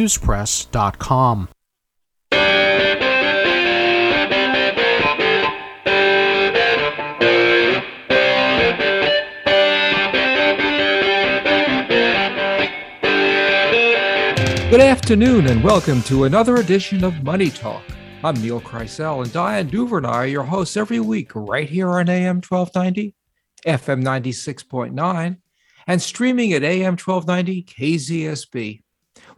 www.newspress.com. Good afternoon, and welcome to another edition of Money Talk. I'm Neil Kreisel, and Diane Duvernay are your hosts every week right here on AM 1290, FM 96.9, and streaming at AM 1290 KZSB.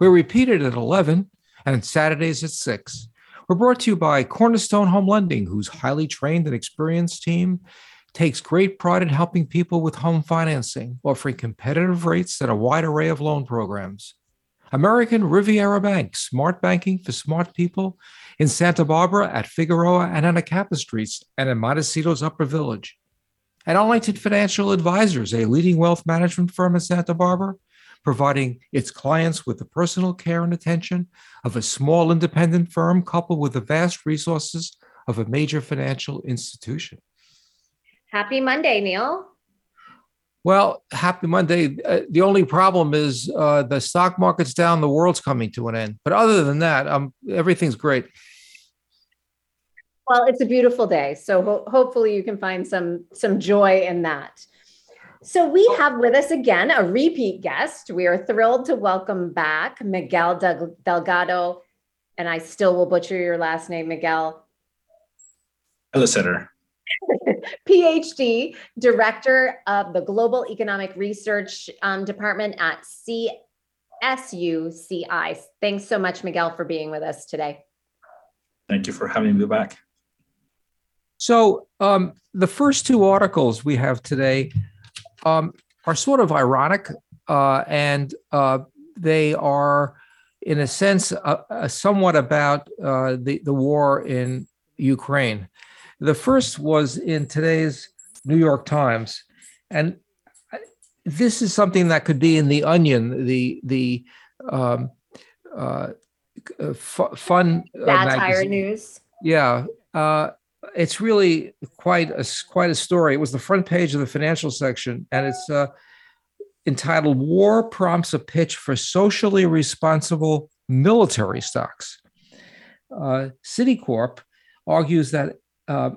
We're repeated at 11 and Saturdays at 6. We're brought to you by Cornerstone Home Lending, whose highly trained and experienced team takes great pride in helping people with home financing, offering competitive rates and a wide array of loan programs. American Riviera Bank, smart banking for smart people in Santa Barbara at Figueroa and Anacapa Streets and in Montecito's Upper Village. At Arlington Financial Advisors, a leading wealth management firm in Santa Barbara, providing its clients with the personal care and attention of a small independent firm coupled with the vast resources of a major financial institution. Happy Monday, Neil. Well, happy Monday. Uh, the only problem is uh, the stock market's down, the world's coming to an end. But other than that, um, everything's great. Well, it's a beautiful day, so ho- hopefully you can find some some joy in that. So we have with us again a repeat guest. We are thrilled to welcome back Miguel Del- Delgado, and I still will butcher your last name, Miguel. Helleseter. PhD, Director of the Global Economic Research um, Department at CSUCI. Thanks so much, Miguel, for being with us today. Thank you for having me back. So, um, the first two articles we have today um, are sort of ironic, uh, and uh, they are, in a sense, uh, uh somewhat about uh, the the war in Ukraine. The first was in today's New York Times, and this is something that could be in the Onion, the the um, uh, uh fun uh, satire news. Yeah, uh, it's really quite a quite a story. It was the front page of the financial section, and it's uh, entitled "War Prompts a Pitch for Socially Responsible Military Stocks." Uh, Citicorp argues that uh,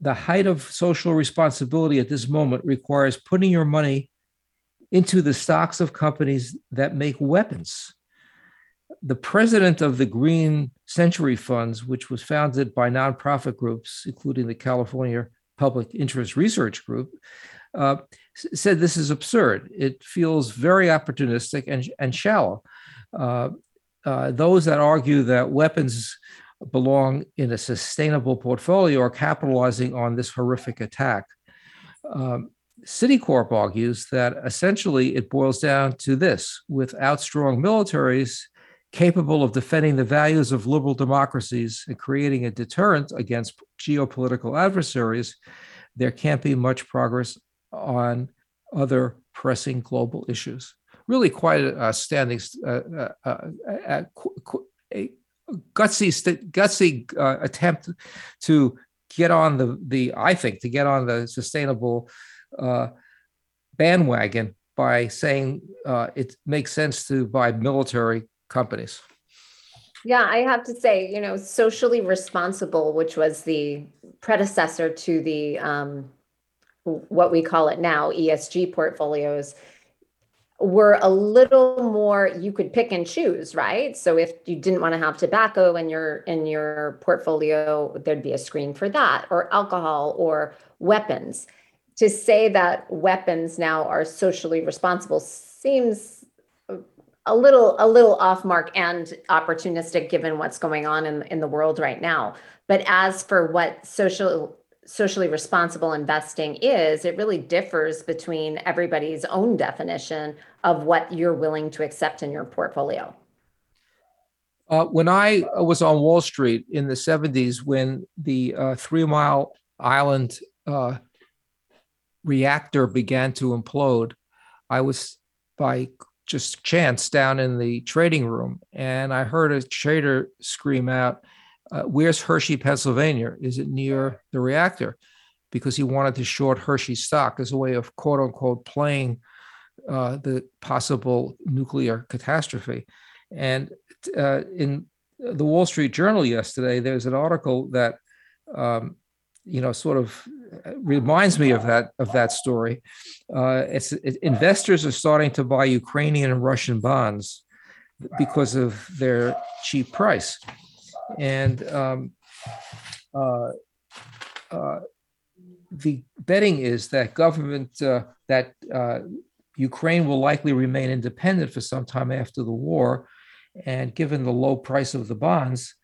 the height of social responsibility at this moment requires putting your money into the stocks of companies that make weapons. The president of the Green Century Funds, which was founded by nonprofit groups, including the California Public Interest Research Group, uh, said this is absurd. It feels very opportunistic and, and shallow. Uh, uh, those that argue that weapons belong in a sustainable portfolio are capitalizing on this horrific attack. Um, Citicorp argues that essentially it boils down to this without strong militaries capable of defending the values of liberal democracies and creating a deterrent against geopolitical adversaries, there can't be much progress on other pressing global issues. Really, quite a, a standing, uh, uh, uh, a, gutsy gutsy uh, attempt to get on the the I think to get on the sustainable bandwagon by saying it makes sense to buy military companies. Yeah, I have to say, you know, socially responsible, which was the predecessor to the um, what we call it now ESG portfolios were a little more you could pick and choose right so if you didn't want to have tobacco in your in your portfolio there'd be a screen for that or alcohol or weapons to say that weapons now are socially responsible seems a little a little off mark and opportunistic given what's going on in, in the world right now but as for what social socially responsible investing is, it really differs between everybody's own definition of what you're willing to accept in your portfolio. Uh, when I was on Wall Street in the 70s, when the uh, Three Mile Island uh, reactor began to implode, I was by just chance down in the trading room and I heard a trader scream out, uh, where's Hershey, Pennsylvania? Is it near the reactor? Because he wanted to short Hershey stock as a way of quote unquote playing uh, the possible nuclear catastrophe. And uh, in the Wall Street Journal yesterday, there's an article that, um, you know, sort of reminds me of that of that story. Uh, it's it, investors are starting to buy Ukrainian and Russian bonds because of their cheap price, and um, uh, uh, the betting is that government uh, that uh, Ukraine will likely remain independent for some time after the war, and given the low price of the bonds,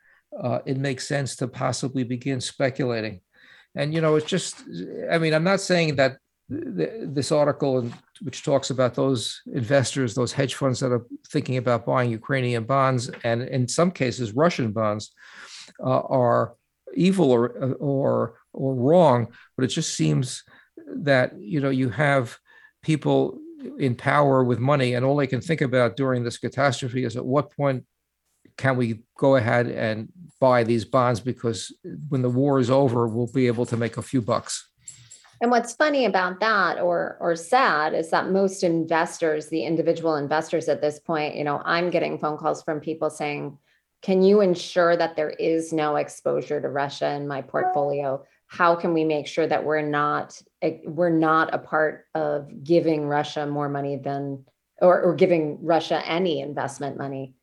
uh, it makes sense to possibly begin speculating. And you know, it's just, I mean, I'm not saying that th- this article, which talks about those investors, those hedge funds that are thinking about buying Ukrainian bonds, and in some cases Russian bonds, uh, are evil or or or wrong. But it just seems that you know you have people in power with money, and all they can think about during this catastrophe is at what point can we go ahead and buy these bonds because when the war is over, we'll be able to make a few bucks. And what's funny about that or or sad is that most investors, the individual investors at this point, you know, I'm getting phone calls from people saying, "Can you ensure that there is no exposure to Russia in my portfolio? How can we make sure that we're not eh, we're not a part of giving Russia more money than or, or giving Russia any investment money?"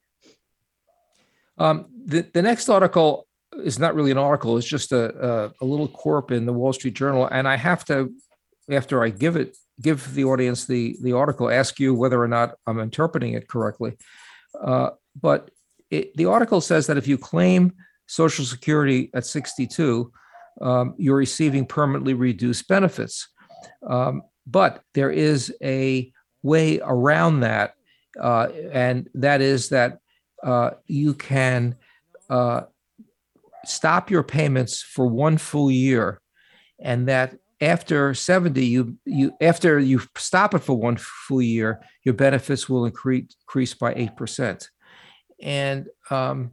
Um, the, the next article is not really an article, it's just a, a, a little corp in the Wall Street Journal. And I have to, after I give it, give the audience the, the article, ask you whether or not I'm interpreting it correctly. Uh, but it, the article says that if you claim Social Security at 62, um, you're receiving permanently reduced benefits. Um, but there is a way around that, uh, and that is that uh, you can uh, stop your payments for one full year, and that after 70 you you after you stop it for one full year your benefits will increase increase by 8% and um,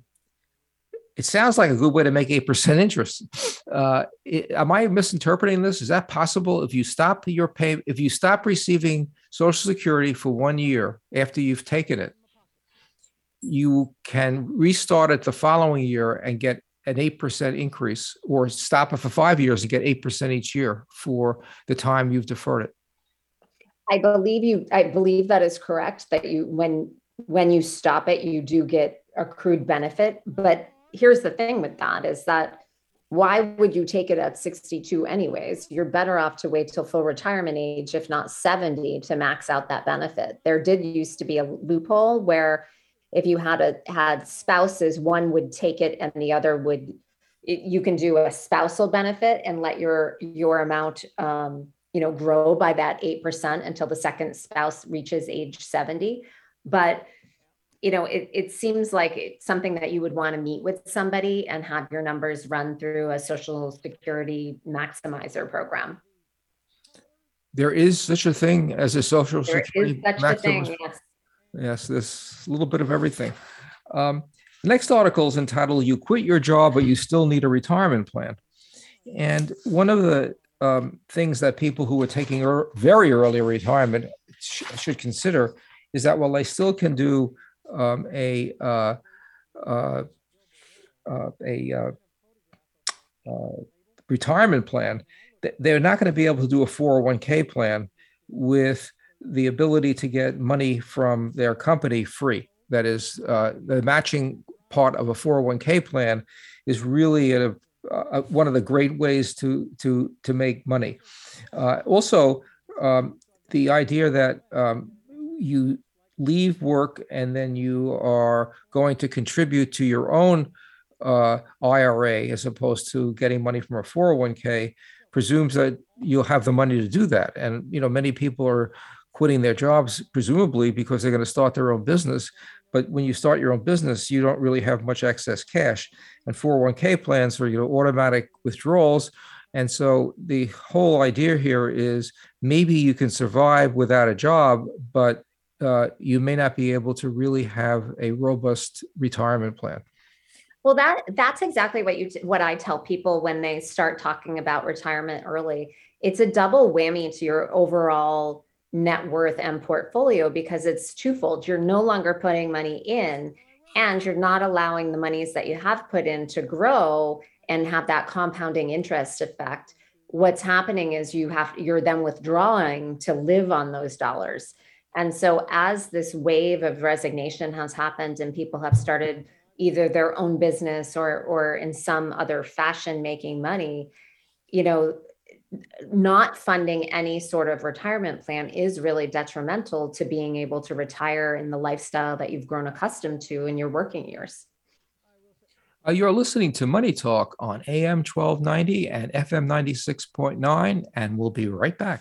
it sounds like a good way to make 8% interest. Uh, it, am i misinterpreting this? Is that possible? If you stop your pay if you stop receiving social security for one year after you've taken it you can restart it the following year and get an 8% increase or stop it for five years and get 8% each year for the time you've deferred it. I believe you, I believe that is correct, that you, when, when you stop it, you do get accrued benefit. But here's the thing with that is that why would you take it at 62 anyways? You're better off to wait till full retirement age, if not 70, to max out that benefit. There did used to be a loophole where if you had a had spouses one would take it and the other would it, you can do a spousal benefit and let your your amount um, you know grow by that 8% until the second spouse reaches age 70 but you know it, it seems like it's something that you would want to meet with somebody and have your numbers run through a social security maximizer program. There is such a thing as a social there security a thing yes Yes, there's a little bit of everything. Um, the next article is entitled "You Quit Your Job, but You Still Need a Retirement Plan." And one of the um, things that people who are taking er- very early retirement sh- should consider is that while they still can do um, a uh, uh, uh, a uh, uh, retirement plan, th- they're not going to be able to do a 401k plan with the ability to get money from their company free. That is, uh, the matching part of a 401k plan is really a, a, one of the great ways to to to make money. Uh, also, um, the idea that um, you leave work and then you are going to contribute to your own uh, IRA as opposed to getting money from a 401k presumes that you'll have the money to do that. And you know, many people are quitting their jobs, presumably because they're going to start their own business. But when you start your own business, you don't really have much excess cash. And 401k plans are you know automatic withdrawals. And so the whole idea here is maybe you can survive without a job, but uh, you may not be able to really have a robust retirement plan. Well, that that's exactly what you what I tell people when they start talking about retirement early. It's a double whammy to your overall net worth and portfolio because it's twofold. You're no longer putting money in and you're not allowing the monies that you have put in to grow and have that compounding interest effect what's happening is you have you're then withdrawing to live on those dollars and so as this wave of resignation has happened and people have started either their own business or or in some other fashion making money you know not funding any sort of retirement plan is really detrimental to being able to retire in the lifestyle that you've grown accustomed to in your working years. Uh, you're listening to Money Talk on AM 1290 and FM 96.9, and we'll be right back.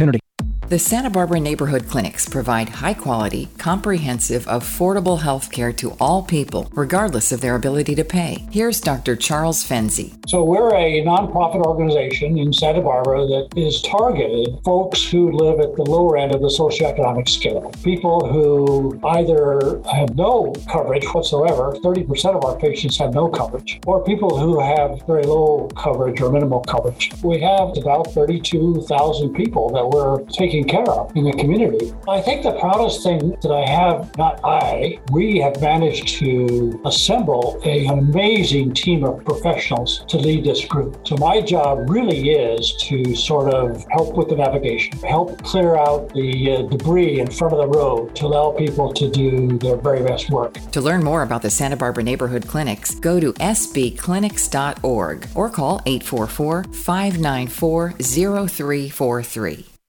opportunity. The Santa Barbara neighborhood clinics provide high quality, comprehensive, affordable health care to all people, regardless of their ability to pay. Here's Dr. Charles Fenzi. So, we're a nonprofit organization in Santa Barbara that is targeted folks who live at the lower end of the socioeconomic scale. People who either have no coverage whatsoever, 30% of our patients have no coverage, or people who have very low coverage or minimal coverage. We have about 32,000 people that we're taking care of in the community. I think the proudest thing that I have, not I, we have managed to assemble an amazing team of professionals to lead this group. So my job really is to sort of help with the navigation, help clear out the uh, debris in front of the road to allow people to do their very best work. To learn more about the Santa Barbara Neighborhood Clinics, go to sbclinics.org or call 844 594 0343.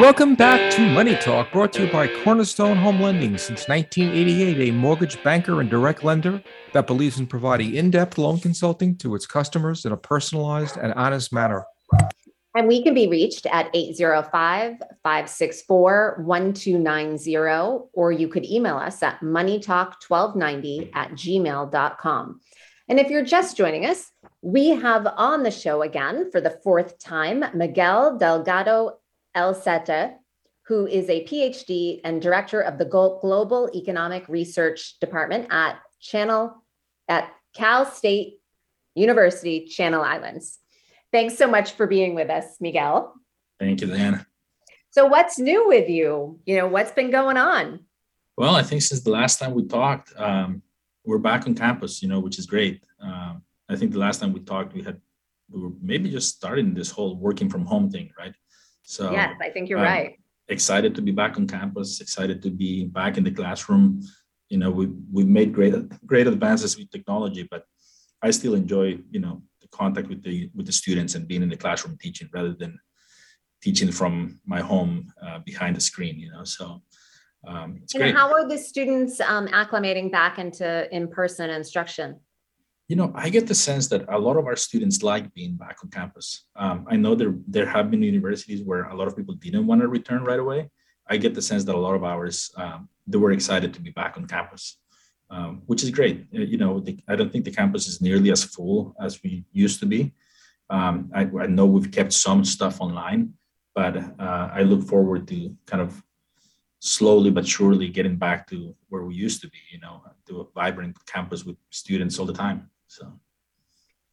Welcome back to Money Talk, brought to you by Cornerstone Home Lending. Since 1988, a mortgage banker and direct lender that believes in providing in depth loan consulting to its customers in a personalized and honest manner. And we can be reached at 805 564 1290, or you could email us at moneytalk1290 at gmail.com. And if you're just joining us, we have on the show again for the fourth time Miguel Delgado Helleseter, who is a PhD and director of the Global Economic Research Department at Channel at Cal State University, Channel Islands. Thanks so much for being with us, Miguel. Thank you, Diana. So, what's new with you? You know, what's been going on? Well, I think since the last time we talked, um, we're back on campus, you know, which is great. Um, I think the last time we talked, we had we were maybe just starting this whole working from home thing, right? So yes, I think you're um, right. Excited to be back on campus. Excited to be back in the classroom. You know, we we've made great great advances with technology, but I still enjoy you know the contact with the with the students and being in the classroom teaching rather than teaching from my home uh, behind the screen. You know, so. Um, and great. how are the students um, acclimating back into in-person instruction? You know, I get the sense that a lot of our students like being back on campus. Um, I know there there have been universities where a lot of people didn't want to return right away. I get the sense that a lot of ours um, they were excited to be back on campus, um, which is great. Uh, you know, the, I don't think the campus is nearly as full as we used to be. Um, I, I, know we've kept some stuff online, but uh, I look forward to kind of slowly but surely getting back to where we used to be. You know, to a vibrant campus with students all the time. So,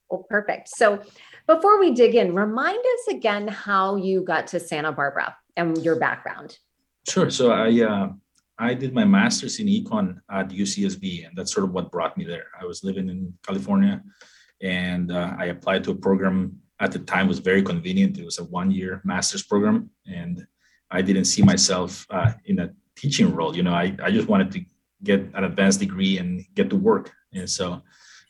well, perfect. So, before we dig in, remind us again how you got to Santa Barbara and your background. Sure. So I uh, I did my master's in econ at UCSB, and that's sort of what brought me there. I was living in California, and uh, I applied to a program at the time was very convenient. It was a one-year master's program, and I didn't see myself uh, in a teaching role. You know, I, I just wanted to get an advanced degree and get to work. And so,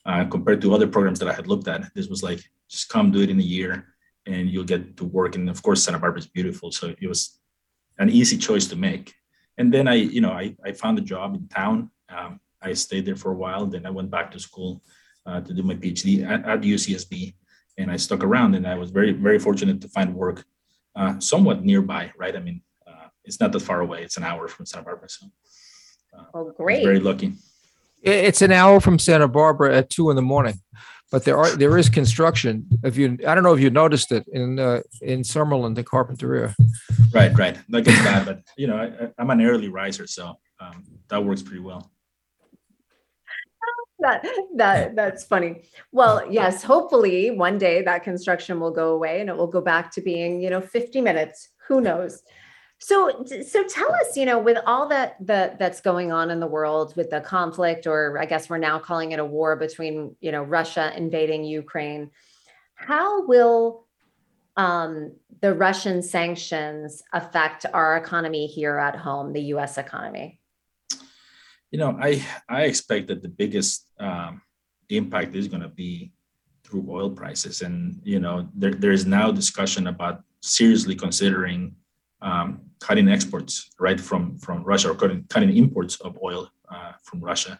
uh, compared to other programs that I had looked at, this was like just come do it in a year, and you'll get to work. And of course, Santa Barbara is beautiful, so it was an easy choice to make. And then I, you know, I, I found a job in town. Um, I stayed there for a while. Then I went back to school uh, to do my PhD at, at, UCSB, and I stuck around. And I was very, very fortunate to find work uh, somewhat nearby. Right? I mean, uh, it's not that far away. It's an hour from Santa Barbara. So, uh, oh, great! Very lucky. It's an hour from Santa Barbara at two in the morning but there are there is construction. If you, I don't know if you noticed it in uh, in Summerland, the Carpinteria. Right, right. That gets bad, but you know, I, am an early riser, so um, that works pretty well. That that that's funny. Well, yes, hopefully one day that construction will go away and it will go back to being, you know, 50 minutes. Who knows? So, so tell us, you know, with all that that that's going on in the world with the conflict, or I guess we're now calling it a war between, you know, Russia invading Ukraine, how will um, the Russian sanctions affect our economy here at home, the U.S. economy? You know, I I expect that the biggest um, impact is going to be through oil prices, and you know, there there is now discussion about seriously considering um, cutting exports right from from Russia or cutting, cutting imports of oil uh, from Russia,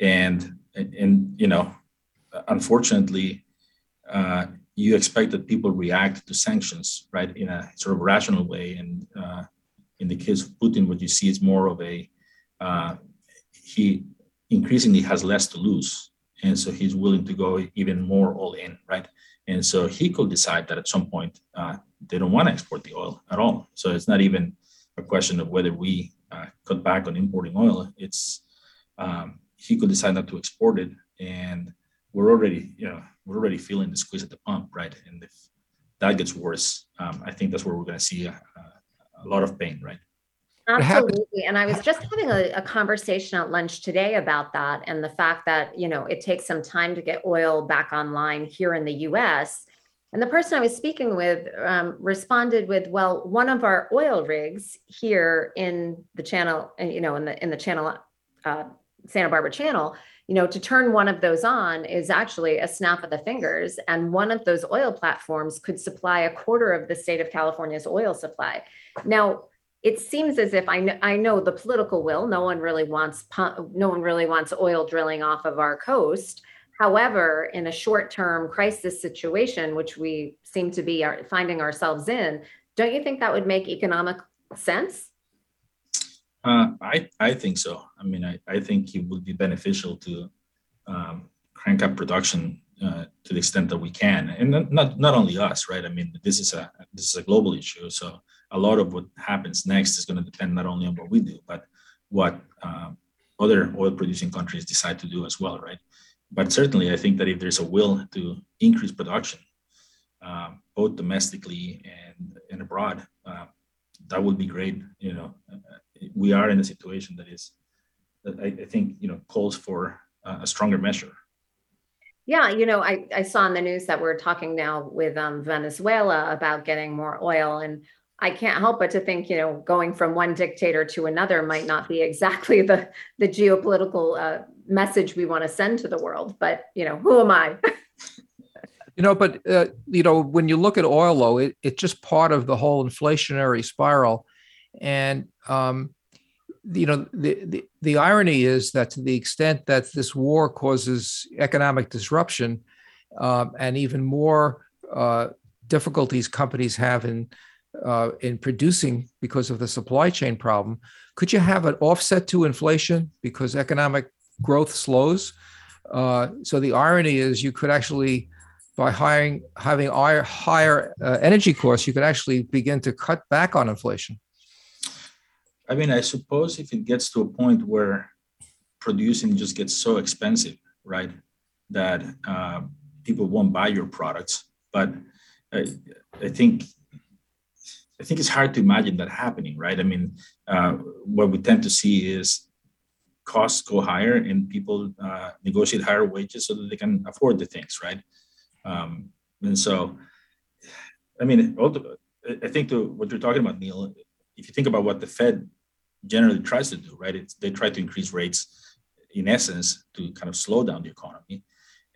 and and you know, unfortunately, uh, you expect that people react to sanctions right in a sort of rational way, and uh, in the case of Putin, what you see is more of a uh, he increasingly has less to lose, and so he's willing to go even more all in, right? And so he could decide that at some point uh, they don't want to export the oil at all. So it's not even a question of whether we uh, cut back on importing oil. It's um, he could decide not to export it, and we're already, you know, we're already feeling the squeeze at the pump, right? And if that gets worse, um, I think that's where we're going to see a, a, a lot of pain, right? Absolutely. And I was just having a, a, conversation at lunch today about that and the fact that, you know, it takes some time to get oil back online here in the US. And the person I was speaking with um, responded with, "Well, one of our oil rigs here in the channel, you know, in the in the channel, uh, Santa Barbara Channel, you know, to turn one of those on is actually a snap of the fingers, and one of those oil platforms could supply a quarter of the state of California's oil supply. Now." It seems as if I know, I know the political will. No one really wants no one really wants oil drilling off of our coast, However, in a short term crisis situation, which we seem to be finding ourselves in, don't you think that would make economic sense? Uh, I, I think so. I mean, I, I think it would be beneficial to um, crank up production uh, to the extent that we can, and not not only us, right? I mean, this is a this is a global issue, so a lot of what happens next is going to depend not only on what we do, but what uh, other oil producing countries decide to do as well, right? but certainly, I think that if there's a will to increase production, uh, both domestically and, and abroad, uh, that would be great. You know, we are in a situation that is, I, I think, you know, calls for a stronger measure. Yeah, you know, I, I saw in the news that we're talking now with um, Venezuela about getting more oil. And I can't help but to think, you know, going from one dictator to another might not be exactly the the geopolitical uh, message we want to send to the world. But you know, who am I? you know, but uh, you know, when you look at oil, though, it, it's just part of the whole inflationary spiral, and um, you know, the, the the irony is that to the extent that this war causes economic disruption um, and even more uh, difficulties companies have in uh, in producing because of the supply chain problem. Could you have an offset to inflation because economic growth slows? Uh, so the irony is, you could actually, by hiring having higher, higher uh, energy costs, you could actually begin to cut back on inflation. I mean, I suppose if it gets to a point where producing just gets so expensive, right, that uh, people won't buy your products. But I, I think I think it's hard to imagine that happening, right? I mean, uh, what we tend to see is costs go higher and people uh, negotiate higher wages so that they can afford the things, right? Um, and so, I mean, I think to what you're talking about, Neil, if you think about what the Fed generally tries to do, right? It's, they try to increase rates in essence to kind of slow down the economy.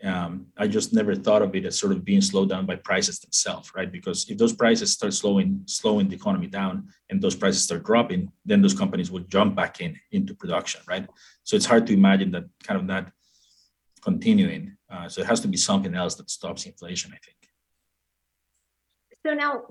Um, I just never thought of it as sort of being slowed down by prices themselves, right? Because if those prices start slowing slowing the economy down and those prices start dropping, then those companies would jump back in into production, right? So it's hard to imagine that kind of that continuing. Uh, so it has to be something else that stops inflation, I think. So now,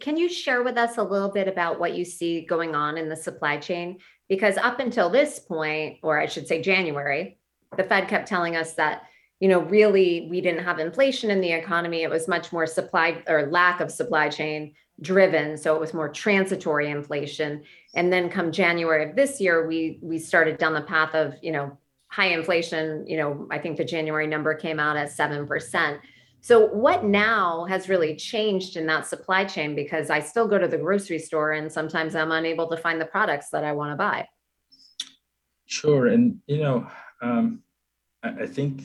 can you share with us a little bit about what you see going on in the supply chain? Because up until this point, or I should say January, the Fed kept telling us that you know really we didn't have inflation in the economy. It was much more supply or lack of supply chain driven so it was more transitory inflation. And then come january of this year we we started down the path of you know high inflation. You know i think the january number came out at 7% so what now has really changed in that supply chain because i still go to the grocery store and sometimes i'm unable to find the products that i want to buy. Sure and you know um, I, I think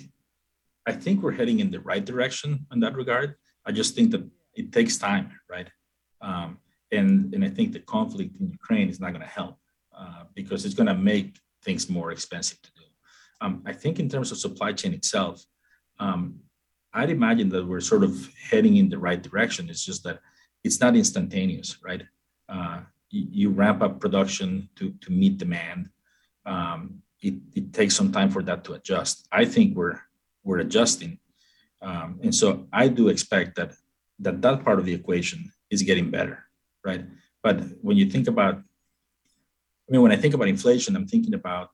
I think we're heading in the right direction in that regard. I just think that it takes time, right? Um, and and I think the conflict in Ukraine is not going to help uh, because it's going to make things more expensive to do. Um, I think in terms of supply chain itself, um, I'd imagine that we're sort of heading in the right direction. It's just that it's not instantaneous, right? Uh, you, ramp up production to to meet demand. Um, it, it takes some time for that to adjust. I think we're we're adjusting. Um, and so I do expect that, that that part of the equation is getting better, right? But when you think about, I mean, when I think about inflation, I'm thinking about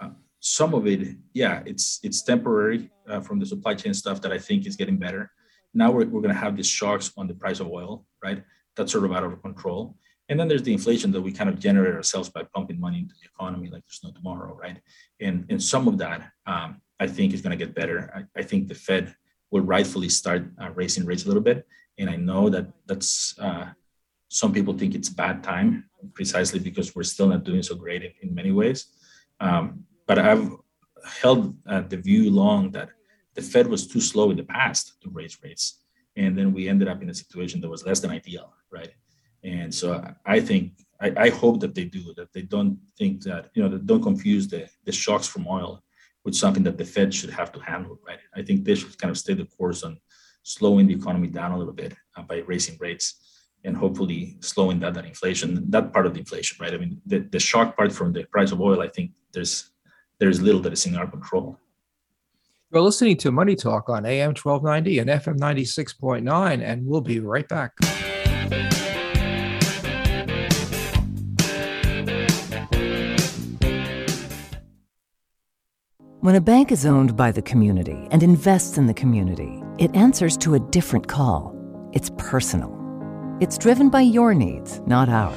uh, some of it. Yeah, it's it's temporary uh, from the supply chain stuff that I think is getting better. Now we're, we're going to have these shocks on the price of oil, right? That's sort of out of control. And then there's the inflation that we kind of generate ourselves by pumping money into the economy like there's no tomorrow, right? And and some of that um, I think is going to get better. I, I, think the Fed will rightfully start uh, raising rates a little bit, and I know that that's uh, some people think it's bad time precisely because we're still not doing so great in, in many ways. Um, but I've held uh, the view long that the Fed was too slow in the past to raise rates, and then we ended up in a situation that was less than ideal, right? And so I think I, I hope that they do that they don't think that you know don't confuse the the shocks from oil with something that the Fed should have to handle, right? I think they should kind of stay the course on slowing the economy down a little bit uh, by raising rates and hopefully slowing that, that inflation, that part of the inflation, right? I mean, the, the shock part from the price of oil, I think there's there's little that is in our control. You're listening to Money Talk on AM 1290 and FM 96.9, and we'll be right back. When a bank is owned by the community and invests in the community, it answers to a different call. It's personal. It's driven by your needs, not ours.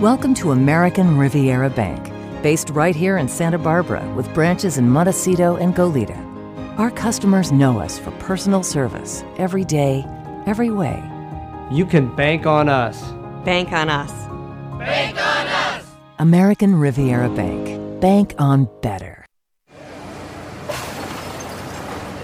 Welcome to American Riviera Bank, based right here in Santa Barbara with branches in Montecito and Goleta. Our customers know us for personal service every day, every way. You can bank on us. Bank on us. Bank on us. American Riviera Bank. Bank on better.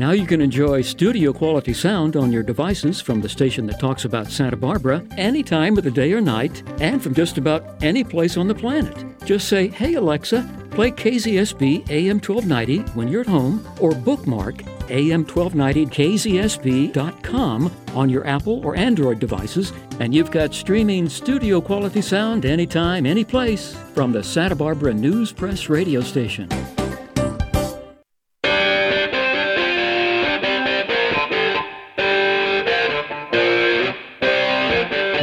Now you can enjoy studio quality sound on your devices from the station that talks about Santa Barbara any time of the day or night and from just about any place on the planet. Just say, Hey Alexa, play KZSB AM 1290 when you're at home or bookmark AM1290KZSB.com on your Apple or Android devices, and you've got streaming studio quality sound anytime, anyplace from the Santa Barbara News Press radio station.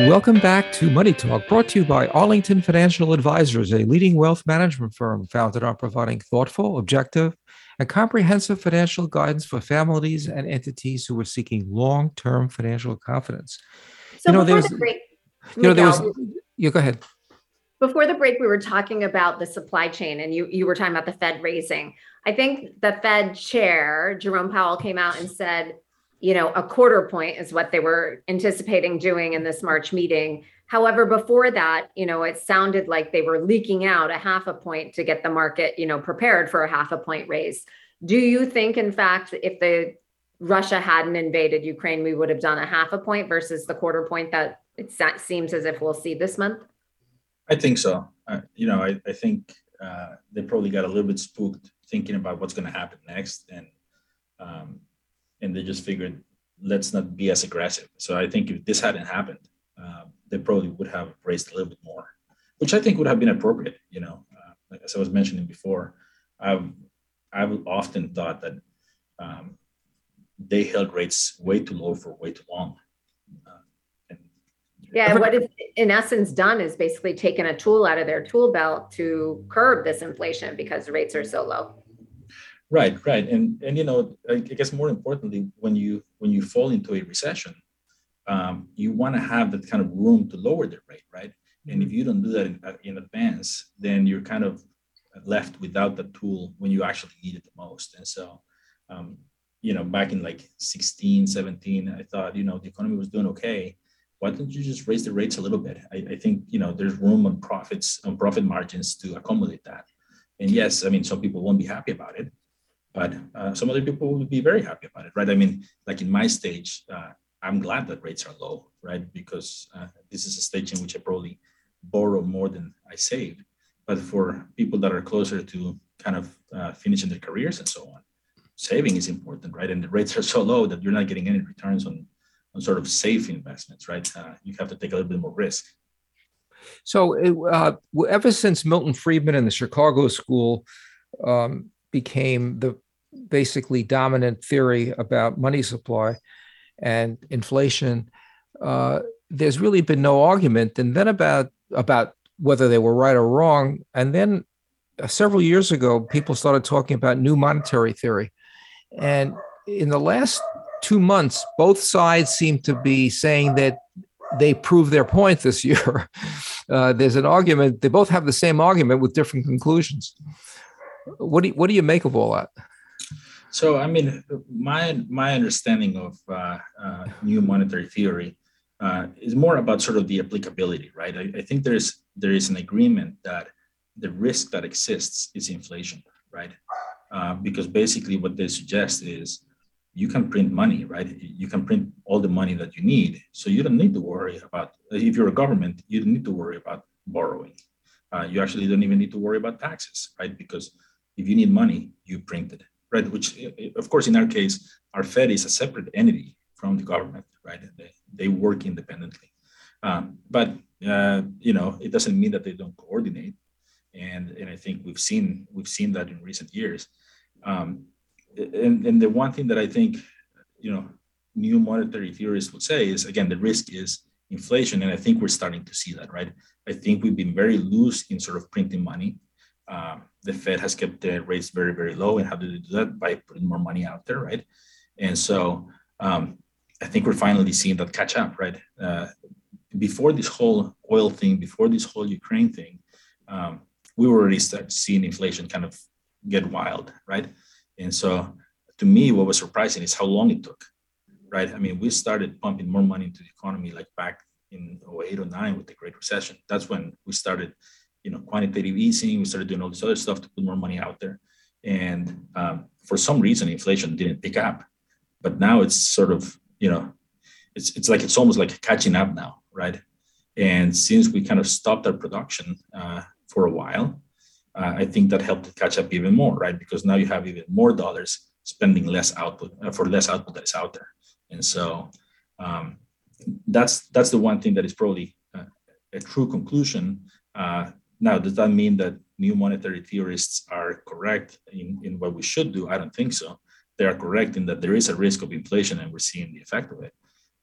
Welcome back to Money Talk, brought to you by Arlington Financial Advisors, a leading wealth management firm founded on providing thoughtful, objective, and comprehensive financial guidance for families and entities who are seeking long-term financial confidence. So you know, there's, the break, you know, there was. You go ahead. Before the break, we were talking about the supply chain, and you you were talking about the Fed raising. I think the Fed chair Jerome Powell came out and said, you know, a quarter point is what they were anticipating doing in this March meeting. However, before that, you know, it sounded like they were leaking out a half a point to get the market, you know, prepared for a half a point raise. Do you think, in fact, if the Russia hadn't invaded Ukraine, we would have done a half a point versus the quarter point that it seems as if we'll see this month? I think so. Uh, you know, I, I think uh, they probably got a little bit spooked thinking about what's going to happen next, and um, and they just figured let's not be as aggressive. So I think if this hadn't happened, um, they probably would have raised a little bit more, which I think would have been appropriate. You know, uh, like as I was mentioning before, I've I've often thought that um, they held rates way too low for way too long. Uh, yeah, what is in essence done is basically taken a tool out of their tool belt to curb this inflation because rates are so low. Right, right, and and you know, I guess more importantly, when you when you fall into a recession, um, you want to have that kind of room to lower the rate, right? And if mm-hmm. you don't do that in, uh, in advance, then you're kind of left without the tool when you actually need it the most. And so, um, you know, back in like 16, 17, I thought, you know, the economy was doing okay. Why don't you just raise the rates a little bit? I, I think, you know, there's room on profits, on profit margins to accommodate that. And yes, I mean, some people won't be happy about it, but uh, some other people will be very happy about it, right? I mean, like in my stage, uh, I'm glad that rates are low, right? Because uh, this is a stage in which I probably borrow more than I save. But for people that are closer to kind of uh, finishing their careers and so on, saving is important, right? And the rates are so low that you're not getting any returns on, on sort of safe investments, right? Uh, you have to take a little bit more risk. So, uh, ever since Milton Friedman and the Chicago School um, became the basically dominant theory about money supply, and inflation, uh, there's really been no argument. And then about about whether they were right or wrong. And then uh, several years ago, people started talking about new monetary theory. And in the last two months, both sides seem to be saying that they proved their point this year. Uh, there's an argument; they both have the same argument with different conclusions. What do you, what do you make of all that? So, I mean, my my understanding of uh, uh, new monetary theory uh, is more about sort of the applicability, right? I, I, think there's there is an agreement that the risk that exists is inflation, right? Uh, because basically, what they suggest is you can print money, right? You can print all the money that you need, so you don't need to worry about. If you're a government, you don't need to worry about borrowing. Uh, you actually don't even need to worry about taxes, right? Because if you need money, you print it right? Which, of course, in our case, our Fed is a separate entity from the government, right? They, they work independently. Um, but, uh, you know, it doesn't mean that they don't coordinate. And, and I think we've seen we've seen that in recent years. Um, and, and the one thing that I think, you know, new monetary theorists would say is, again, the risk is inflation. And I think we're starting to see that, right? I think we've been very loose in sort of printing money. Um, the Fed has kept the rates very, very low. And how do they do that? By putting more money out there, right? And so um, I think we're finally seeing that catch up, right? Uh, before this whole oil thing, before this whole Ukraine thing, um, we were already start seeing inflation kind of get wild, right? And so to me, what was surprising is how long it took, right? I mean, we started pumping more money into the economy like back in 08 or 09 with the Great Recession. That's when we started you know, quantitative easing. We started doing all this other stuff to put more money out there. And um, for some reason, inflation didn't pick up. but now it's sort of you know it's it's like it's almost like catching up now, right? And since we kind of stopped our production uh, for a while, uh, I think that helped to catch up even more, right? Because now you have even more dollars spending less output uh, for less output that is out there, and so um, that's that's the one thing that is probably uh, a true conclusion. Now, does that mean that new monetary theorists are correct in, in what we should do? I don't think so. They are correct in that there is a risk of inflation, and we're seeing the effect of it.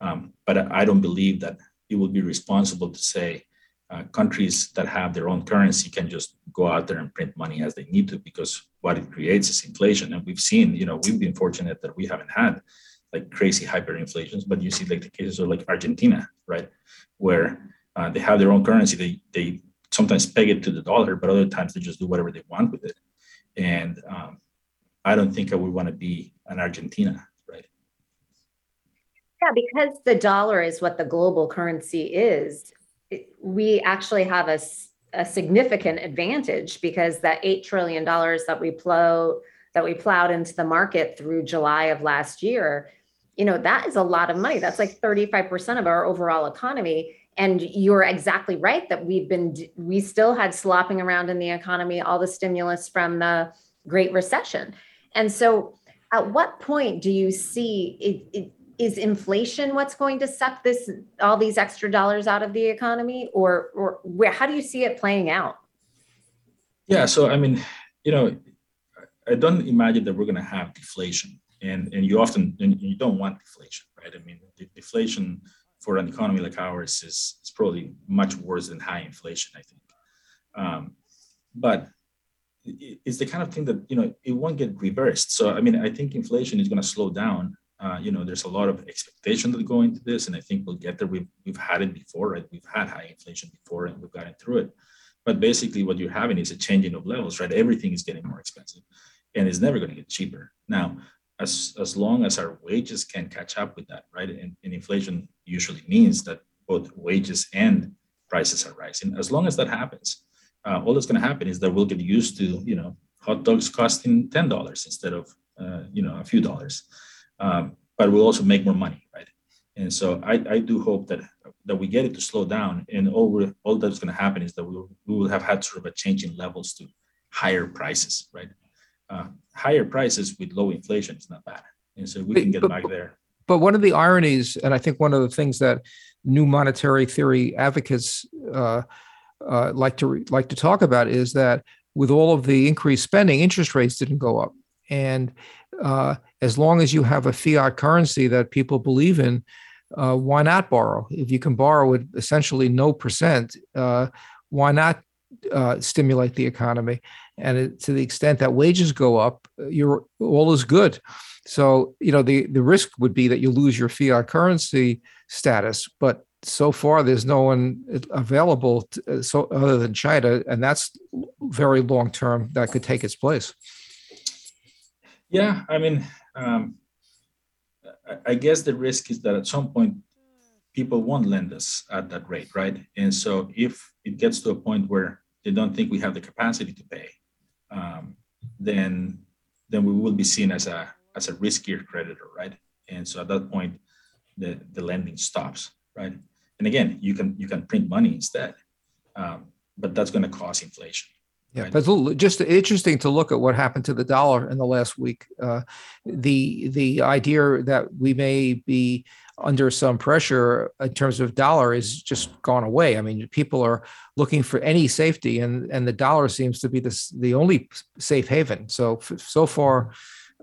Um, but I don't believe that it would be responsible to say uh, countries that have their own currency can just go out there and print money as they need to because what it creates is inflation. And we've seen, you know, we've been fortunate that we haven't had like crazy hyperinflations, but you see like the cases of like Argentina, right, where uh, they have their own currency. They they sometimes peg it to the dollar, but other times they just do whatever they want with it. And um, I don't think I would want to be an Argentina right? yeah, because the dollar is what the global currency is, we actually have a, a significant advantage because that $8 trillion that we plow that we plowed into the market through July of last year, you know, that is a lot of money. That's like 35% of our overall economy. And you're exactly right that we've been, we still had slopping around in the economy, all the stimulus from the Great Recession. And so, at what point do you see it, it is inflation what's going to suck this all these extra dollars out of the economy? Or or where how do you see it playing out? Yeah so i mean you know i don't imagine that we're going to have deflation. And and you often and you don't want deflation right? I mean deflation for an economy like ours is, is probably much worse than high inflation i think um, but it's the kind of thing that you know it won't get reversed so i mean i think inflation is going to slow down uh, you know, there's a lot of expectation that go into this, and I think we'll get there. We've we've had it before, right? We've had high inflation before, and we've gotten through it. But basically, what you're having is a changing of levels, right? Everything is getting more expensive, and it's never going to get cheaper. Now, as as long as our wages can catch up with that, right? And, and inflation usually means that both wages and prices are rising. As long as that happens, uh, all that's going to happen is that we'll get used to, you know, hot dogs costing ten dollars instead of, uh, you know, a few dollars um, but we'll also make more money, right? And so I, I do hope that that we get it to slow down, and all all that's going to happen is that we will, we will have had sort of a change in levels to higher prices, right? Uh, higher prices with low inflation is not bad, and so we can get but, back there. But one of the ironies, and I think one of the things that new monetary theory advocates uh, uh, like to like to talk about is that with all of the increased spending, interest rates didn't go up, and uh, as long as you have a fiat currency that people believe in, uh, why not borrow? If you can borrow at essentially no percent, uh, why not uh, stimulate the economy? And it, to the extent that wages go up, you're all is good. So you know the the risk would be that you lose your fiat currency status, but so far there's no one available to, so other than China, and that's very long term that could take its place. Yeah, I mean, um, I guess the risk is that at some point people won't lend us at that rate, right? And so if it gets to a point where they don't think we have the capacity to pay, um, then then we will be seen as a as a riskier creditor, right? And so at that point, the the lending stops, right? And again, you can you can print money instead, um, but that's going to cause inflation. Yeah, right. but just interesting to look at what happened to the dollar in the last week. Uh, the the idea that we may be under some pressure in terms of dollar is just gone away. I mean, people are looking for any safety, and and the dollar seems to be the the only safe haven. So so far,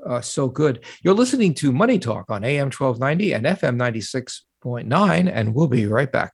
uh, so good. You're listening to Money Talk on AM 1290 and FM 96.9, and we'll be right back.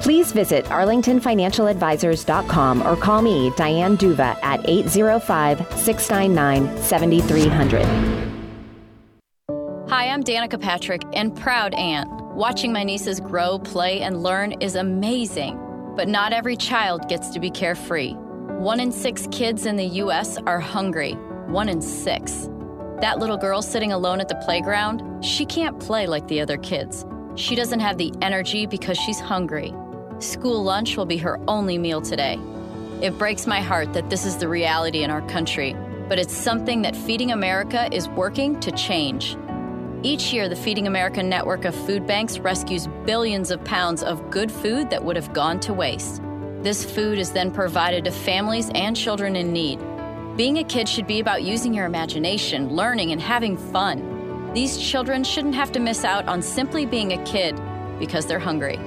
Please visit arlingtonfinancialadvisors.com or call me, Diane Duva, at 805 699 7300. Hi, I'm Danica Patrick and proud aunt. Watching my nieces grow, play, and learn is amazing, but not every child gets to be carefree. One in six kids in the U.S. are hungry. One in six. That little girl sitting alone at the playground, she can't play like the other kids. She doesn't have the energy because she's hungry. School lunch will be her only meal today. It breaks my heart that this is the reality in our country, but it's something that Feeding America is working to change. Each year, the Feeding America network of food banks rescues billions of pounds of good food that would have gone to waste. This food is then provided to families and children in need. Being a kid should be about using your imagination, learning, and having fun. These children shouldn't have to miss out on simply being a kid because they're hungry.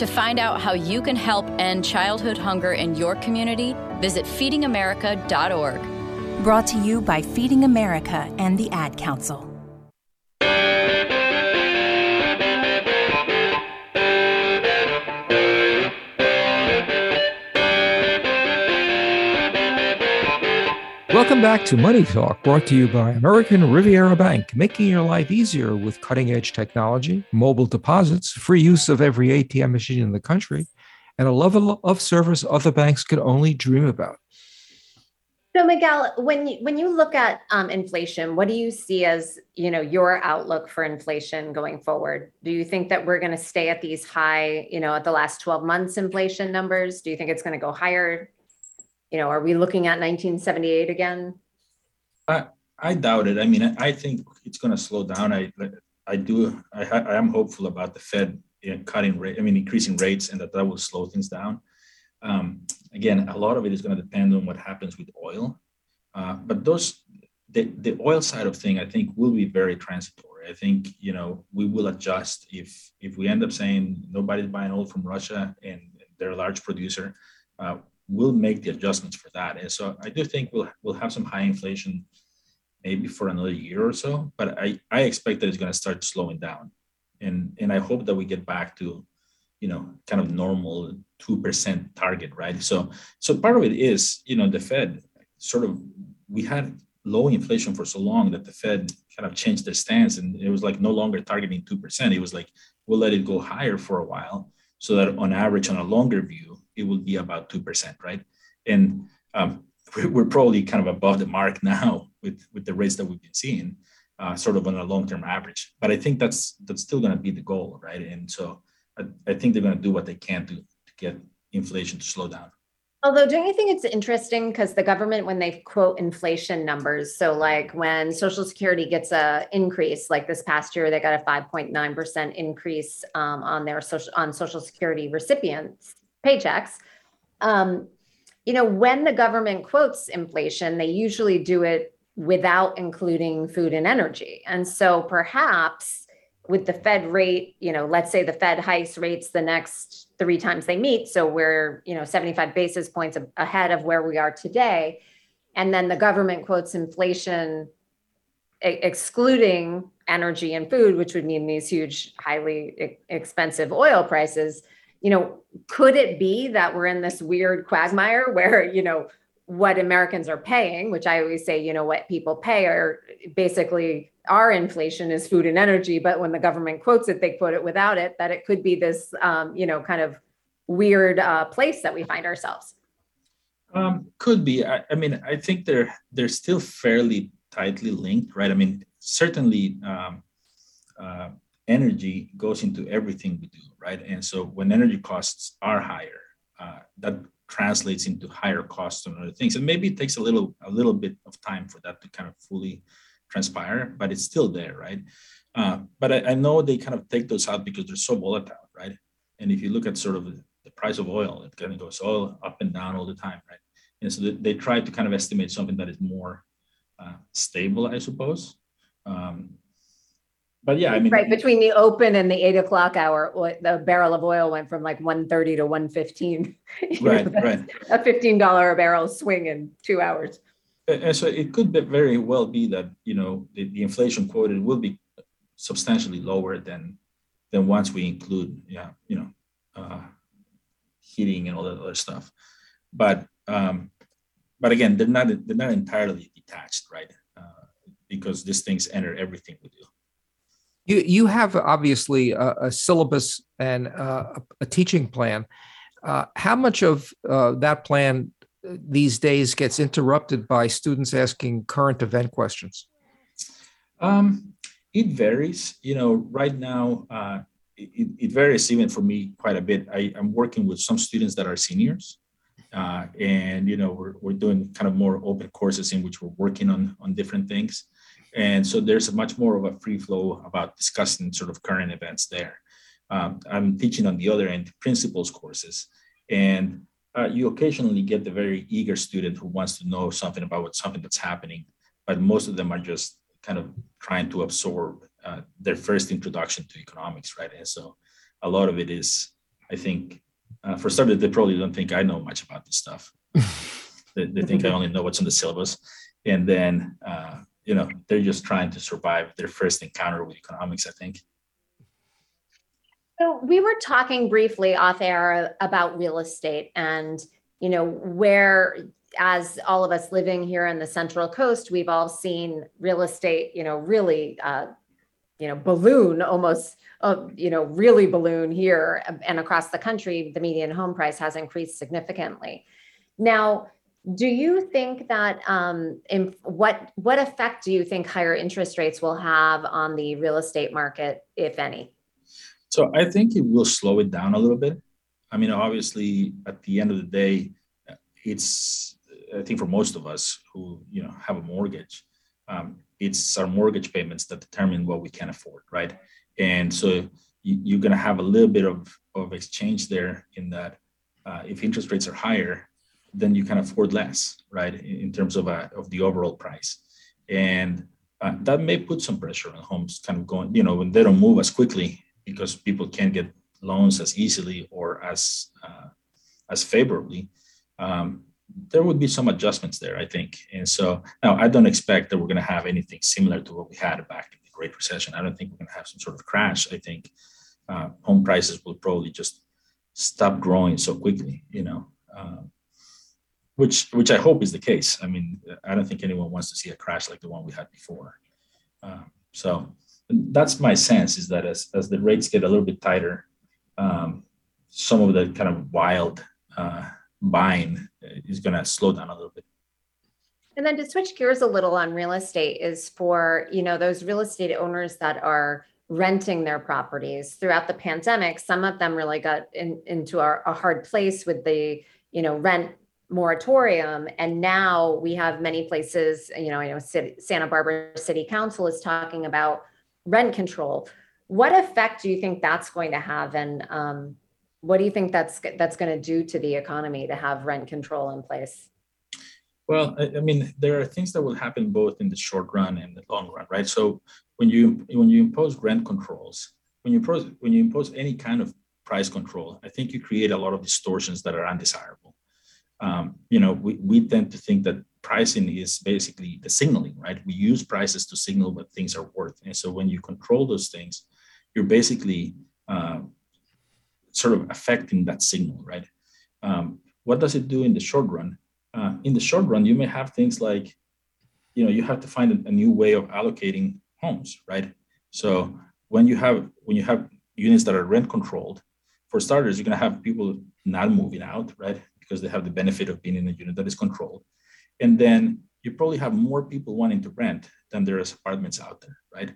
To find out how you can help end childhood hunger in your community, visit feedingamerica.org. Brought to you by Feeding America and the Ad Council. Welcome back to Money Talk, brought to you by American Riviera Bank, making your life easier with cutting edge technology, mobile deposits, free use of every ATM machine in the country, and a level of service other banks could only dream about. So, Miguel, when you, when you look at um, inflation, what do you see as you know your outlook for inflation going forward? Do you think that we're going to stay at these high, you know, at the last twelve months inflation numbers? Do you think it's going to go higher? You know, are we looking at 1978 again? I, I doubt it. I mean, I, think it's going to slow down. I, I do. I, I am hopeful about the Fed cutting rate. I mean, increasing rates, and that that will slow things down. Um, again, a lot of it is going to depend on what happens with oil. Uh, but those, the, the oil side of thing, I think, will be very transitory. I think you know we will adjust if if we end up saying nobody's buying oil from Russia and they're a large producer. Uh, we'll make the adjustments for that. And so I do think we'll we'll have some high inflation maybe for another year or so, but I, I expect that it's going to start slowing down. And and I hope that we get back to, you know, kind of normal 2% target, right? So so part of it is, you know, the Fed sort of we had low inflation for so long that the Fed kind of changed their stance and it was like no longer targeting 2%. It was like we'll let it go higher for a while so that on average on a longer view it will be about 2%, right? And um, we're probably kind of above the mark now with, with the rates that we've been seeing, uh, sort of on a long-term average. But I think that's that's still going to be the goal, right? And so I, I think they're going to do what they can to, to get inflation to slow down. Although, don't you think it's interesting because the government, when they quote inflation numbers, so like when Social Security gets a increase, like this past year, they got a 5.9 percent increase um, on their social on Social Security recipients, paychecks. Um, you know, when the government quotes inflation, they usually do it without including food and energy. And so perhaps with the Fed rate, you know, let's say the Fed hikes rates the next three times they meet. So we're, you know, 75 basis points ahead of where we are today. And then the government quotes inflation excluding energy and food, which would mean these huge, highly expensive oil prices you know, could it be that we're in this weird quagmire where, you know, what Americans are paying, which I always say, you know, what people pay are basically our inflation is food and energy. But when the government quotes it, they quote it without it, that it could be this, um, you know, kind of weird uh, place that we find ourselves. Um, could be. I, I, mean, I think they're they're still fairly tightly linked, right? I mean, certainly um, uh, energy goes into everything we do, right? And so when energy costs are higher, uh, that translates into higher costs on other things. And maybe it takes a little a little bit of time for that to kind of fully transpire, but it's still there, right? Uh, but I, I, know they kind of take those out because they're so volatile, right? And if you look at sort of the, price of oil, it kind of goes all up and down all the time, right? And so they try to kind of estimate something that is more uh, stable, I suppose. Um, but yeah, I mean, right between the open and the eight o'clock hour, the barrel of oil went from like 130 to 115. Right, right. A $15 a barrel swing in two hours. And so it could very well be that, you know, the, the inflation quoted will be substantially lower than than once we include, yeah, you know, uh, heating and all that other stuff. But um, but again, they're not they're not entirely detached, right? Uh, because these things enter everything we do. You you have obviously a, a syllabus and uh, a teaching plan. Uh, how much of uh, that plan uh, these days gets interrupted by students asking current event questions? Um, it varies. You know, right now uh, it, it, varies even for me quite a bit. I, am working with some students that are seniors, uh, and you know we're, we're doing kind of more open courses in which we're working on on different things and so there's a much more of a free flow about discussing sort of current events there. Um, i'm teaching on the other end principles courses and uh, you occasionally get the very eager student who wants to know something about what something that's happening but most of them are just kind of trying to absorb uh, their first introduction to economics right? And so a lot of it is i think uh, for starters, they probably don't think I know much about this stuff. they, they, think I only know what's on the syllabus, and then uh, you know they're just trying to survive their first encounter with economics. I think. So we were talking briefly off air about real estate, and you know where as all of us living here in the central coast we've all seen real estate you know really uh, you know balloon almost uh, you know really balloon here and across the country the median home price has increased significantly now do you think that um, in, what what effect do you think higher interest rates will have on the real estate market if any so i think it will slow it down a little bit i mean obviously at the end of the day it's i think for most of us who you know have a mortgage um, it's our mortgage payments that determine what we can afford, right? And so you, are going to have a little bit of, of exchange there in that uh, if interest rates are higher, then you can afford less, right, in, in terms of, uh, of the overall price. And uh, that may put some pressure on homes kind of going, you know, when they don't move as quickly because people can't get loans as easily or as uh, as favorably. Um, there would be some adjustments there, I think. And so now I don't expect that we're going to have anything similar to what we had back in the Great Recession. I don't think we're going to have some sort of crash. I think uh, home prices will probably just stop growing so quickly, you know, um, which which I hope is the case. I mean, I don't think anyone wants to see a crash like the one we had before. Um, so that's my sense is that as as the rates get a little bit tighter, um, some of the kind of wild uh, buying is going to slow down a little bit. And then to switch gears a little on real estate is for, you know, those real estate owners that are renting their properties throughout the pandemic. Some of them really got in, into a, a hard place with the, you know, rent moratorium. And now we have many places, you know, I know Santa Barbara City Council is talking about rent control. What effect do you think that's going to have? And um, what do you think that's that's going to do to the economy to have rent control in place? Well, I, I mean, there are things that will happen both in the short run and the long run, right? So when you when you impose rent controls, when you impose when you impose any kind of price control, I think you create a lot of distortions that are undesirable. Um, you know, we, we tend to think that pricing is basically the signaling, right? We use prices to signal what things are worth. And so when you control those things, you're basically uh, sort of affecting that signal, right? Um, what does it do in the short run? Uh, in the short run, you may have things like, you know, you have to find a, a new way of allocating homes, right? So when you have when you have units that are rent controlled, for starters, you're going to have people not moving out, right? Because they have the benefit of being in a unit that is controlled, and then you probably have more people wanting to rent than there is apartments out there, right?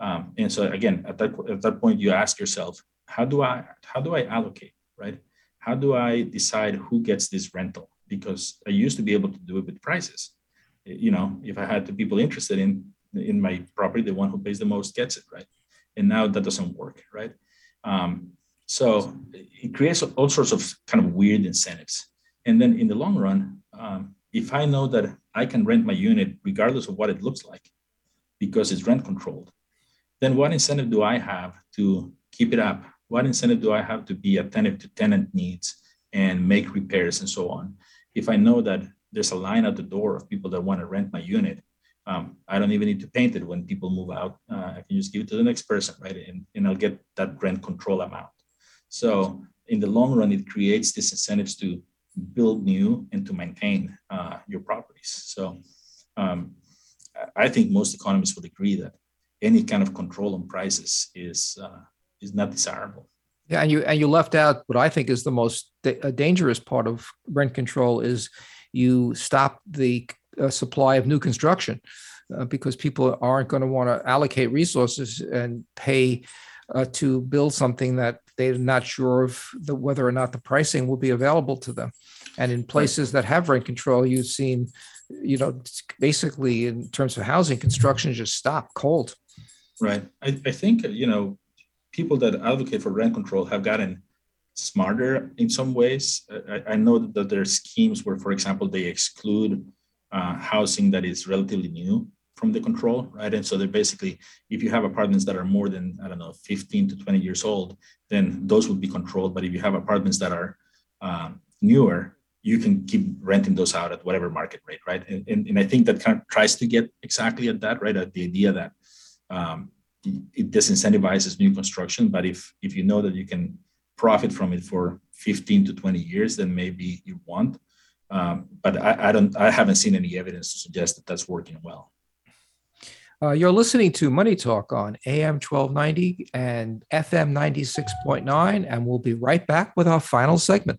Um, and so again, at that at that point, you ask yourself, how do I how do I allocate, right? how do I decide who gets this rental? Because I used to be able to do it with prices. You know, if I had two people interested in in my property, the one who pays the most gets it, right? And now that doesn't work, right? Um, so it creates all sorts of kind of weird incentives. And then in the long run, um, if I know that I can rent my unit regardless of what it looks like, because it's rent controlled, then what incentive do I have to keep it up? What incentive do I have to be attentive to tenant needs and make repairs and so on? If I know that there's a line at the door of people that want to rent my unit, um, I don't even need to paint it when people move out. Uh, I can just give it to the next person, right? And, and I'll get that rent control amount. So in the long run, it creates these incentives to build new and to maintain uh, your properties. So um, I think most economists would agree that any kind of control on prices is uh, is not desirable. Yeah, and you and you left out what I think is the most da- dangerous part of rent control is you stop the uh, supply of new construction uh, because people aren't going to want to allocate resources and pay uh, to build something that they're not sure of the, whether or not the pricing will be available to them. And in places that have rent control, you've seen, you know, basically in terms of housing, construction just stop cold. Right. I, I think, you know, people that advocate for rent control have gotten smarter in some ways. I, I know that there are schemes where, for example, they exclude uh, housing that is relatively new from the control, right? And so they're basically, if you have apartments that are more than, I don't know, 15 to 20 years old, then those would be controlled. But if you have apartments that are um, newer, you can keep renting those out at whatever market rate, right? And, and, and, I think that kind of tries to get exactly at that, right? At the idea that um, it disincentivizes new construction. But if if you know that you can profit from it for 15 to 20 years, then maybe you want. Um, but I, I don't, I haven't seen any evidence to suggest that that's working well. Uh, you're listening to Money Talk on AM 1290 and FM 96.9, and we'll be right back with our final segment.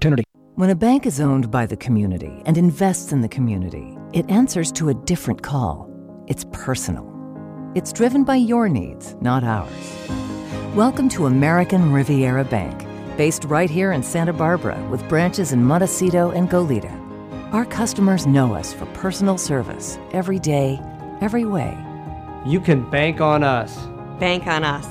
opportunity. When a bank is owned by the community and invests in the community, it answers to a different call. It's personal. It's driven by your needs, not ours. Welcome to American Riviera Bank, based right here in Santa Barbara with branches in Montecito and Goleta. Our customers know us for personal service every day, every way. You can bank on us. Bank on us.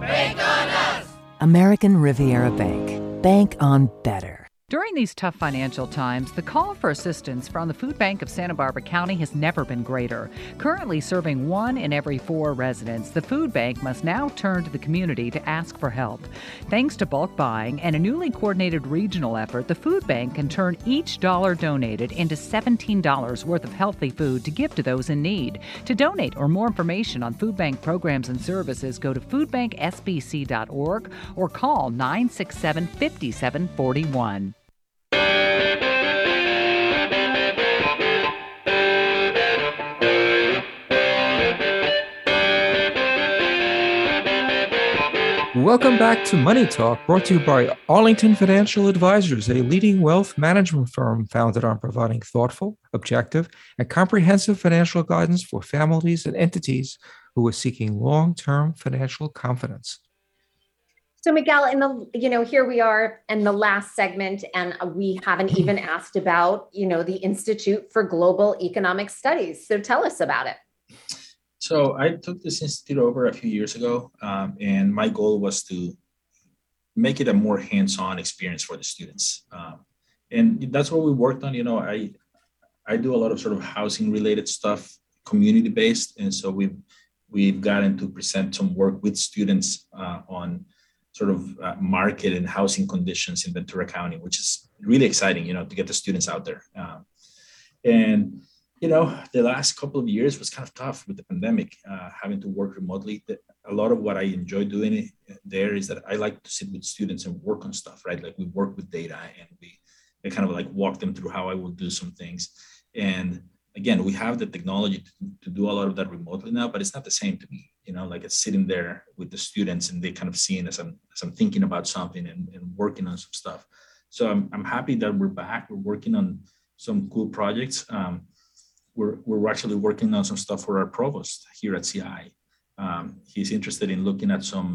Bank on us. American Riviera Bank. Bank on better. During these tough financial times, the call for assistance from the Food Bank of Santa Barbara County has never been greater. Currently serving one in every four residents, the Food Bank must now turn to the community to ask for help. Thanks to bulk buying and a newly coordinated regional effort, the Food Bank can turn each dollar donated into $17 worth of healthy food to give to those in need. To donate or more information on Food Bank programs and services, go to foodbanksbc.org or call 967 5741. Welcome back to Money Talk, brought to you by Arlington Financial Advisors, a leading wealth management firm founded on providing thoughtful, objective, and comprehensive financial guidance for families and entities who are seeking long-term financial confidence. So Miguel, in the you know here we are in the last segment, and we haven't even asked about you know the Institute for Global Economic Studies. So tell us about it. So I took this institute over a few years ago, um, and my goal was to make it a more hands-on experience for the students. Um, and that's what we worked on. You know, I I do a lot of sort of housing-related stuff, community-based, and so we've we've gotten to present some work with students uh, on sort of uh, market and housing conditions in Ventura County, which is really exciting. You know, to get the students out there. Um, and you know, the last couple of years was kind of tough with the pandemic, uh, having to work remotely. A lot of what I enjoy doing there is that I like to sit with students and work on stuff, right? Like we work with data and we kind of like walk them through how I will do some things. And again, we have the technology to, to do a lot of that remotely now, but it's not the same to me. You know, like it's sitting there with the students and they kind of seeing as I'm as I'm thinking about something and, and working on some stuff. So I'm I'm happy that we're back. We're working on some cool projects. Um, we're, we're actually working on some stuff for our provost here at CI. Um, he's interested in looking at some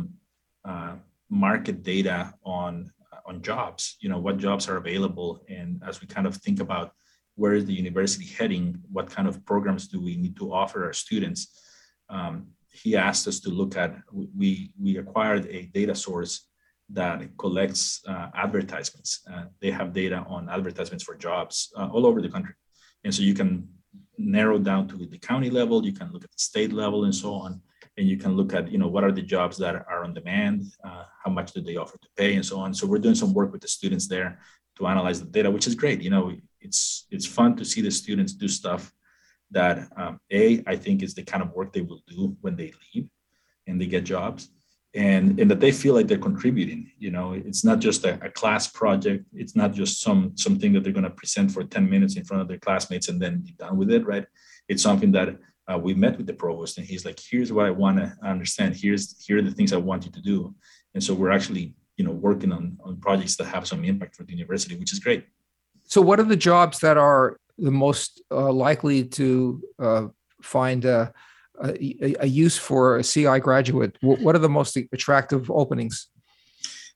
uh, market data on on jobs. You know what jobs are available, and as we kind of think about where is the university heading, what kind of programs do we need to offer our students? Um, he asked us to look at. We we acquired a data source that collects uh, advertisements. Uh, they have data on advertisements for jobs uh, all over the country, and so you can narrow down to the county level. You can look at the state level and so on, and you can look at you know what are the jobs that are on demand, uh, how much do they offer to pay, and so on. So we're doing some work with the students there to analyze the data, which is great. You know, it's it's fun to see the students do stuff that um, a I think is the kind of work they will do when they leave and they get jobs and and that they feel like they're contributing you know? It's not just a, a class project. It's not just some something that they're going to present for 10 minutes in front of their classmates and then be done with it right? It's something that uh, we met with the provost and he's like here's what i want to understand. Here's here are the things i want you to do. And so we're actually you know working on on projects that have some impact for the university which is great so what are the jobs that are the most uh, likely to uh, find uh, a, a use for a CI graduate? What are the most attractive openings?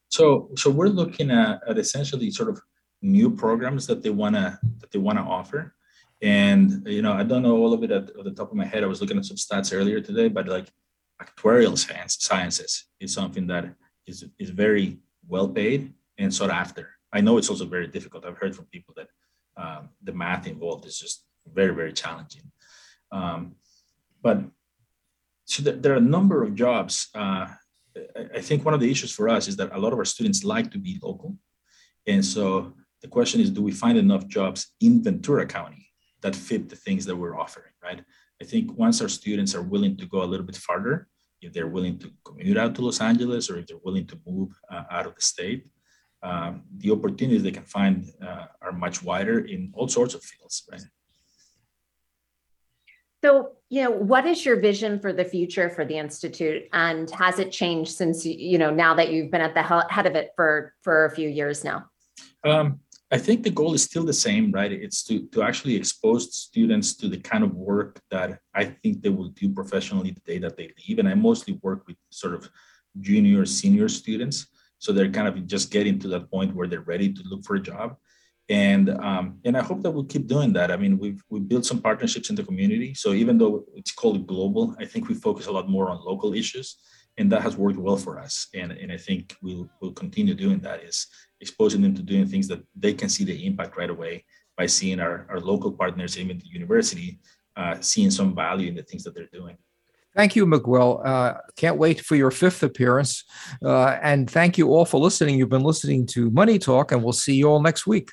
So, so we're looking at, at essentially sort of new programs that they wanna that they wanna offer, and you know I don't know all of it at, at the top of my head. I was looking at some stats earlier today, but like actuarial science sciences is something that is is very well paid and sought after. I know it's also very difficult. I've heard from people that um, the math involved is just very very challenging. Um, but so there are a number of jobs. Uh, I think one of the issues for us is that a lot of our students like to be local. And so the question is, do we find enough jobs in Ventura County that fit the things that we're offering, right? I think once our students are willing to go a little bit farther, if they're willing to commute out to Los Angeles or if they're willing to move uh, out of the state, um, the opportunities they can find uh, are much wider in all sorts of fields, right? So, you know, what is your vision for the future for the institute, and has it changed since you know now that you've been at the head of it for for a few years now? Um, I think the goal is still the same, right? It's to to actually expose students to the kind of work that I think they will do professionally the day that they leave, and I mostly work with sort of junior, senior students, so they're kind of just getting to that point where they're ready to look for a job and um, and I hope that we'll keep doing that. I mean, we've we built some partnerships in the community. So even though it's called global, I think we focus a lot more on local issues, and that has worked well for us. And and I think we'll we'll continue doing that. Is exposing them to doing things that they can see the impact right away by seeing our, our local partners, even the university, uh, seeing some value in the things that they're doing. Thank you, Miguel. Uh, can't wait for your fifth appearance. Uh, and thank you all for listening. You've been listening to Money Talk, and we'll see you all next week.